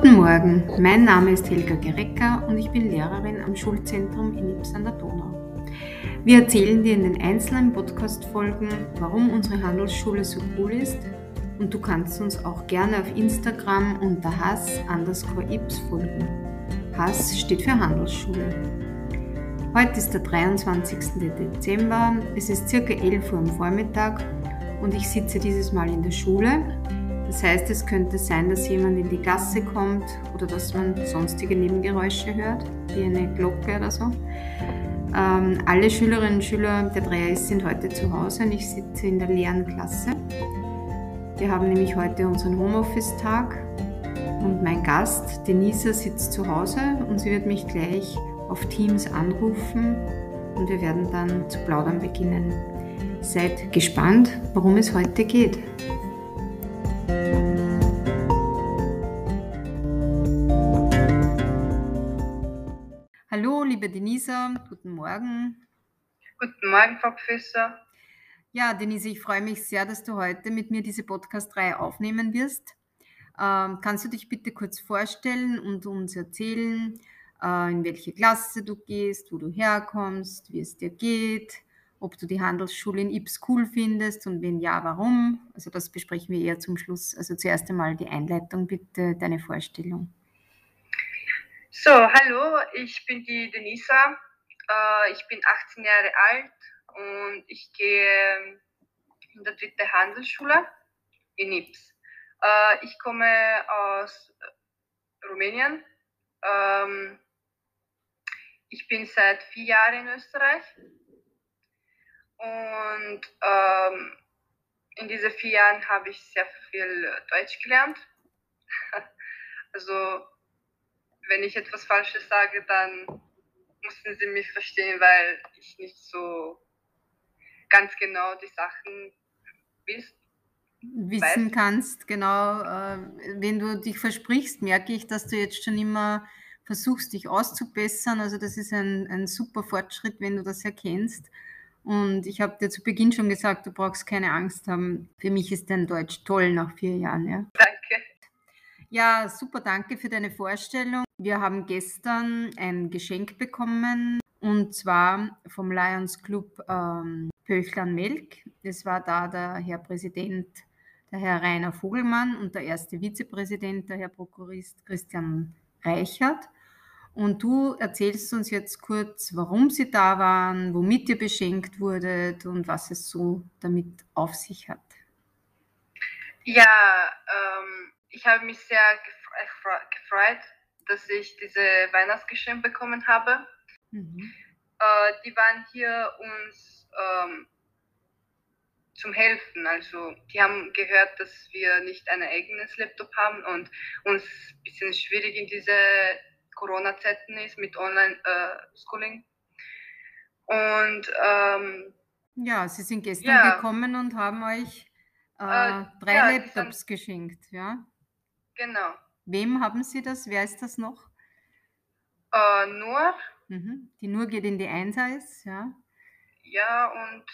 Guten Morgen, mein Name ist Helga Gerecker und ich bin Lehrerin am Schulzentrum in Ips an der Donau. Wir erzählen dir in den einzelnen Podcast-Folgen, warum unsere Handelsschule so cool ist und du kannst uns auch gerne auf Instagram unter Hass underscore Ips folgen. Hass steht für Handelsschule. Heute ist der 23. Dezember, es ist circa 11 Uhr am Vormittag und ich sitze dieses Mal in der Schule das heißt, es könnte sein, dass jemand in die Gasse kommt oder dass man sonstige Nebengeräusche hört, wie eine Glocke oder so. Ähm, alle Schülerinnen und Schüler der 3S sind heute zu Hause und ich sitze in der leeren Klasse. Wir haben nämlich heute unseren Homeoffice-Tag und mein Gast, Denisa, sitzt zu Hause und sie wird mich gleich auf Teams anrufen und wir werden dann zu plaudern beginnen. Seid gespannt, worum es heute geht. Hallo, liebe Denisa, guten Morgen. Guten Morgen, Frau Professor. Ja, Denise, ich freue mich sehr, dass du heute mit mir diese Podcast-Reihe aufnehmen wirst. Ähm, kannst du dich bitte kurz vorstellen und uns erzählen, äh, in welche Klasse du gehst, wo du herkommst, wie es dir geht, ob du die Handelsschule in Ips cool findest und wenn ja, warum. Also das besprechen wir eher zum Schluss. Also zuerst einmal die Einleitung, bitte deine Vorstellung. So, hallo, ich bin die Denisa. Äh, ich bin 18 Jahre alt und ich gehe in der dritte Handelsschule in Ips. Äh, ich komme aus Rumänien. Ähm, ich bin seit vier Jahren in Österreich und ähm, in diesen vier Jahren habe ich sehr viel Deutsch gelernt. also wenn ich etwas Falsches sage, dann mussten Sie mich verstehen, weil ich nicht so ganz genau die Sachen wisst, wissen weiß. kannst. Genau, äh, wenn du dich versprichst, merke ich, dass du jetzt schon immer versuchst, dich auszubessern. Also das ist ein, ein super Fortschritt, wenn du das erkennst. Und ich habe dir zu Beginn schon gesagt, du brauchst keine Angst haben. Für mich ist dein Deutsch toll nach vier Jahren. Ja. Danke. Ja, super, danke für deine Vorstellung. Wir haben gestern ein Geschenk bekommen und zwar vom Lions Club ähm, Pöchlern Melk. Es war da der Herr Präsident, der Herr Rainer Vogelmann und der erste Vizepräsident, der Herr Prokurist Christian Reichert. Und du erzählst uns jetzt kurz, warum sie da waren, womit ihr beschenkt wurdet und was es so damit auf sich hat. Ja, ähm, ich habe mich sehr gefreut, dass ich diese Weihnachtsgeschenke bekommen habe. Mhm. Äh, die waren hier uns ähm, zum Helfen. Also die haben gehört, dass wir nicht ein eigenes Laptop haben und uns ein bisschen schwierig in diese Corona-Zeiten ist mit Online-Schooling. Äh, und ähm, ja, Sie sind gestern ja. gekommen und haben euch äh, äh, drei ja, Laptops geschenkt, ja? Genau. Wem haben Sie das? Wer ist das noch? Äh, Nur. Mhm. Die Nur geht in die Einser ist, ja? Ja, und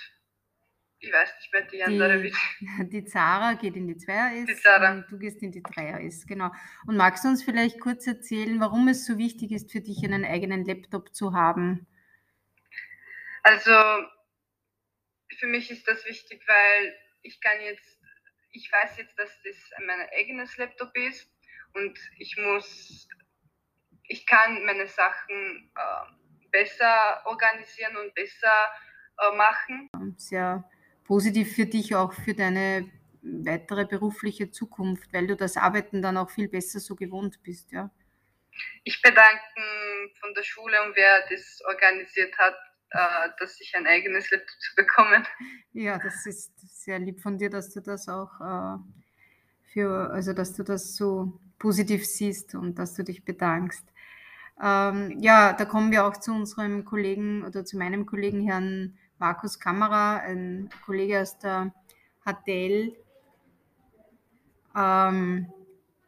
ich weiß nicht mehr, die andere. Die, die Zara geht in die Zweier ist die Zara. und du gehst in die Dreier ist, genau. Und magst du uns vielleicht kurz erzählen, warum es so wichtig ist für dich, einen eigenen Laptop zu haben? Also für mich ist das wichtig, weil ich kann jetzt, ich weiß jetzt, dass das mein eigenes Laptop ist und ich muss, ich kann meine Sachen äh, besser organisieren und besser äh, machen. Sehr positiv für dich auch für deine weitere berufliche Zukunft, weil du das Arbeiten dann auch viel besser so gewohnt bist, ja. Ich bedanke von der Schule und wer das organisiert hat, äh, dass ich ein eigenes Laptop zu bekommen. Ja, das ist sehr lieb von dir, dass du das auch äh, für, also dass du das so positiv siehst und dass du dich bedankst. Ähm, ja, da kommen wir auch zu unserem Kollegen oder zu meinem Kollegen Herrn Markus Kammerer, ein Kollege aus der HTL. Ähm,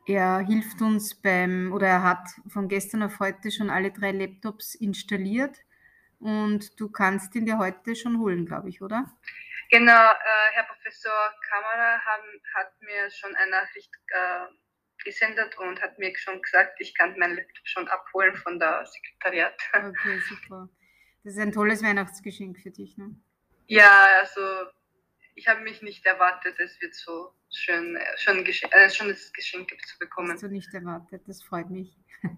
er hilft uns beim, oder er hat von gestern auf heute schon alle drei Laptops installiert und du kannst ihn dir heute schon holen, glaube ich, oder? Genau, äh, Herr Professor Kammerer haben, hat mir schon eine Nachricht äh, gesendet und hat mir schon gesagt, ich kann meinen Laptop schon abholen von der Sekretariat. Okay, super. Das ist ein tolles Weihnachtsgeschenk für dich, ne? Ja, also ich habe mich nicht erwartet, es wird so schön, schon Geschenk, äh, schönes Geschenk zu bekommen. Hast du nicht erwartet, das freut mich.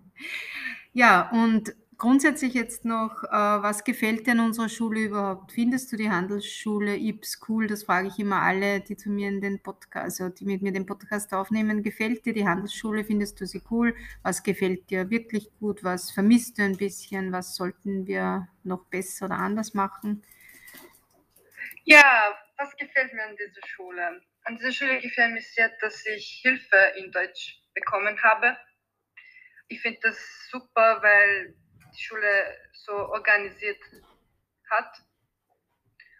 ja, und grundsätzlich jetzt noch, äh, was gefällt dir an unserer Schule überhaupt? Findest du die Handelsschule IPS cool? Das frage ich immer alle, die zu mir in den Podcast, also die mit mir den Podcast aufnehmen. Gefällt dir die Handelsschule? Findest du sie cool? Was gefällt dir wirklich gut? Was vermisst du ein bisschen? Was sollten wir noch besser oder anders machen? Ja, was gefällt mir an dieser Schule? An dieser Schule gefällt mir sehr, dass ich Hilfe in Deutsch bekommen habe. Ich finde das super, weil die Schule so organisiert hat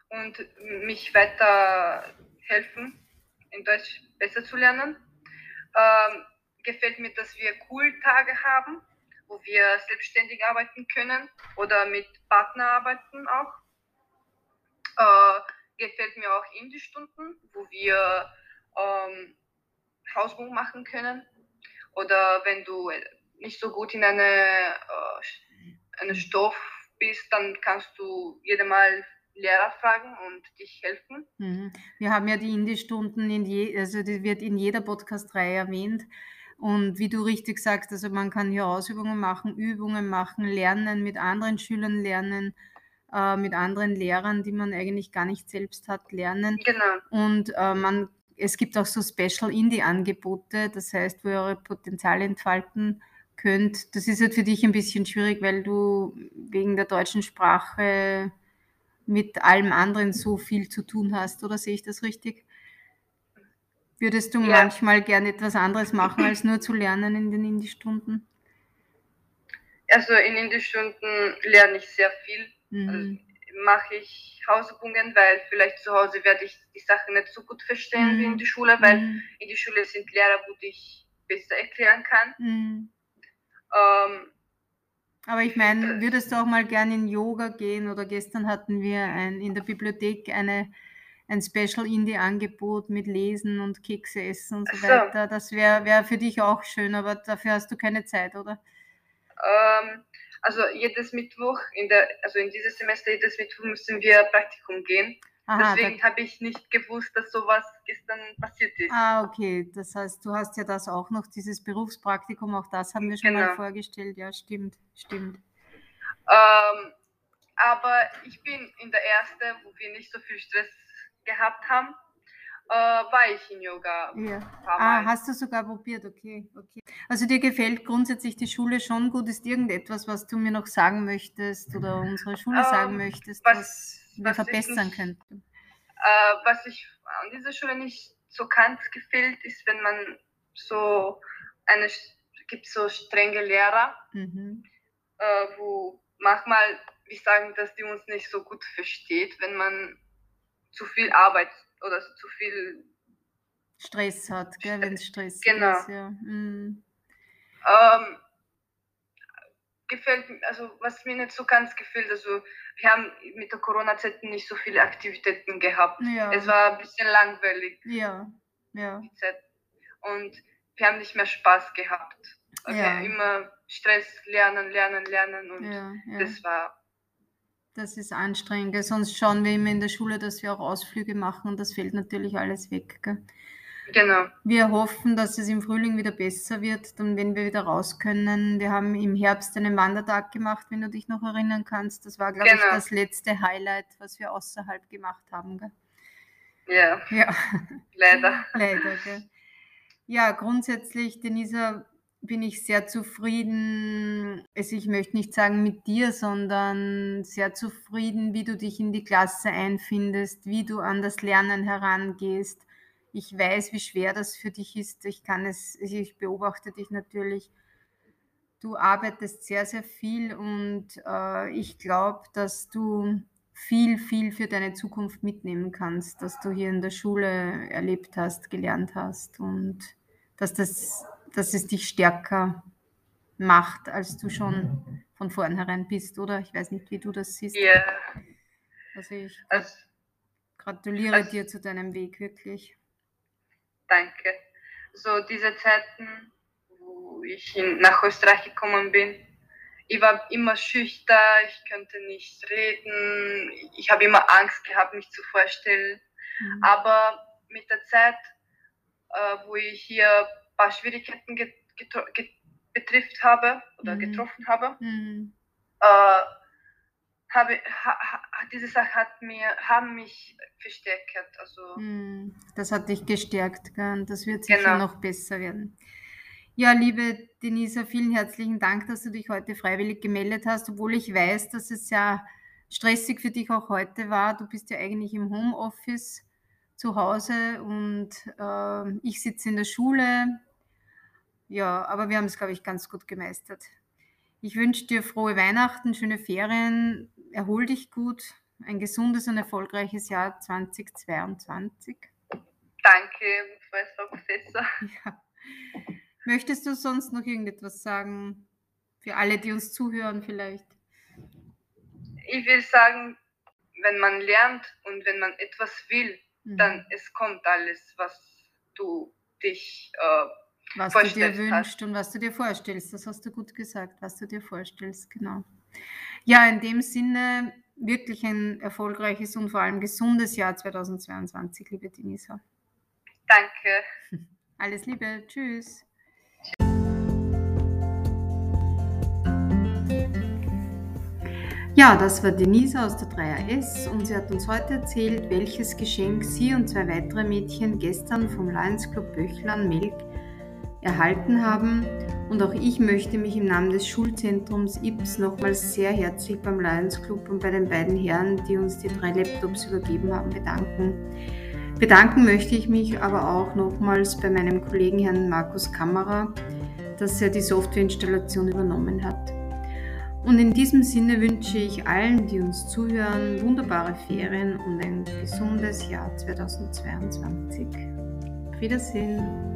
und mich weiter helfen, in Deutsch besser zu lernen. Ähm, gefällt mir, dass wir Cool-Tage haben, wo wir selbstständig arbeiten können oder mit Partner arbeiten auch. Äh, gefällt mir auch Indie-Stunden, wo wir ähm, Hausbuch machen können. Oder wenn du nicht so gut in eine äh, einen Stoff bist, dann kannst du jedes Mal Lehrer fragen und dich helfen. Mhm. Wir haben ja die Indie-Stunden, in je, also die wird in jeder Podcast-Reihe erwähnt. Und wie du richtig sagst, also man kann hier Ausübungen machen, Übungen machen, lernen, mit anderen Schülern lernen, äh, mit anderen Lehrern, die man eigentlich gar nicht selbst hat, lernen. Genau. Und äh, man, es gibt auch so Special Indie-Angebote, das heißt, wo ihr eure Potenziale entfalten könnt. Das ist halt für dich ein bisschen schwierig, weil du wegen der deutschen Sprache mit allem anderen so viel zu tun hast, oder sehe ich das richtig? Würdest du ja. manchmal gerne etwas anderes machen, als nur zu lernen in den Indie-Stunden? Also in Indie-Stunden lerne ich sehr viel. Mhm. Also mache ich Hausübungen, weil vielleicht zu Hause werde ich die Sachen nicht so gut verstehen mhm. wie in der Schule, weil mhm. in der Schule sind Lehrer, wo ich besser erklären kann. Ähm, aber ich meine, würdest du auch mal gerne in Yoga gehen oder gestern hatten wir ein, in der Bibliothek eine, ein Special Indie-Angebot mit Lesen und Kekse essen und so, so. weiter. Das wäre wär für dich auch schön, aber dafür hast du keine Zeit, oder? Ähm, also jedes Mittwoch, in der, also in dieses Semester, jedes Mittwoch müssen wir Praktikum gehen. Aha, Deswegen habe ich nicht gewusst, dass sowas gestern passiert ist. Ah, okay. Das heißt, du hast ja das auch noch, dieses Berufspraktikum, auch das haben wir schon genau. mal vorgestellt. Ja, stimmt, stimmt. Ähm, aber ich bin in der ersten, wo wir nicht so viel Stress gehabt haben, äh, war ich in Yoga. Ja. Ah, hast du sogar probiert, okay, okay. Also dir gefällt grundsätzlich die Schule schon gut? Ist irgendetwas, was du mir noch sagen möchtest oder unserer Schule ähm, sagen möchtest, was, was wir verbessern könnten? Äh, was ich an dieser Schule nicht so ganz gefällt, ist, wenn man so eine gibt so strenge Lehrer, mhm. äh, wo manchmal wir sagen, dass die uns nicht so gut versteht, wenn man zu viel Arbeit oder zu viel Stress hat, wenn es Stress genau. ist. Ja. Mhm. Ähm, gefällt, also was mir nicht so ganz gefällt, also wir haben mit der Corona-Zeit nicht so viele Aktivitäten gehabt. Ja. Es war ein bisschen langweilig. Ja, ja. Und wir haben nicht mehr Spaß gehabt. Also ja. immer Stress, lernen, lernen, lernen und ja, ja. das war. Das ist anstrengend. Sonst schauen wir immer in der Schule, dass wir auch Ausflüge machen und das fällt natürlich alles weg. Gell? Genau. Wir hoffen, dass es im Frühling wieder besser wird, dann wenn wir wieder raus können. Wir haben im Herbst einen Wandertag gemacht, wenn du dich noch erinnern kannst. Das war, glaube genau. ich, das letzte Highlight, was wir außerhalb gemacht haben. Gell? Ja. ja. Leider. Leider, gell? Ja, grundsätzlich, Denisa, bin ich sehr zufrieden. Also ich möchte nicht sagen mit dir, sondern sehr zufrieden, wie du dich in die Klasse einfindest, wie du an das Lernen herangehst ich weiß, wie schwer das für dich ist. Ich kann es, ich beobachte dich natürlich. Du arbeitest sehr, sehr viel und äh, ich glaube, dass du viel, viel für deine Zukunft mitnehmen kannst, dass du hier in der Schule erlebt hast, gelernt hast und dass, das, dass es dich stärker macht, als du schon von vornherein bist, oder? Ich weiß nicht, wie du das siehst. Ja. Also ich also, gratuliere also, dir zu deinem Weg, wirklich danke. So diese Zeiten ich in, nach Österreich gekommen bin. Ich war immer schüchtern, ich könnte nicht reden, ich habe immer Angst gehabt, mich zu vorstellen. Mhm. Aber mit der Zeit, äh, wo ich hier ein paar Schwierigkeiten get, get, betrifft habe oder mhm. getroffen habe, mhm. äh, habe ha, diese Sache hat mir, haben mich verstärkt. Also, hm, das hat dich gestärkt, gell? das wird sicher genau. noch besser werden. Ja, liebe Denisa, vielen herzlichen Dank, dass du dich heute freiwillig gemeldet hast, obwohl ich weiß, dass es ja stressig für dich auch heute war. Du bist ja eigentlich im Homeoffice zu Hause und äh, ich sitze in der Schule. Ja, aber wir haben es, glaube ich, ganz gut gemeistert. Ich wünsche dir frohe Weihnachten, schöne Ferien, erhol dich gut, ein gesundes und erfolgreiches Jahr 2022. Danke, Frau Professor. Ja. Möchtest du sonst noch irgendetwas sagen? Für alle, die uns zuhören vielleicht. Ich will sagen, wenn man lernt und wenn man etwas will, mhm. dann es kommt alles, was du dich äh, was du dir wünschst hast. und was du dir vorstellst. Das hast du gut gesagt, was du dir vorstellst, genau. Ja, in dem Sinne wirklich ein erfolgreiches und vor allem gesundes Jahr 2022, liebe Denisa. Danke. Alles Liebe. Tschüss. Ja, das war Denise aus der 3AS und sie hat uns heute erzählt, welches Geschenk sie und zwei weitere Mädchen gestern vom Lions Club Böchland Melk erhalten haben. Und auch ich möchte mich im Namen des Schulzentrums IPS nochmals sehr herzlich beim Lions Club und bei den beiden Herren, die uns die drei Laptops übergeben haben, bedanken. Bedanken möchte ich mich aber auch nochmals bei meinem Kollegen Herrn Markus Kammerer, dass er die Softwareinstallation übernommen hat. Und in diesem Sinne wünsche ich allen, die uns zuhören, wunderbare Ferien und ein gesundes Jahr 2022. Auf Wiedersehen.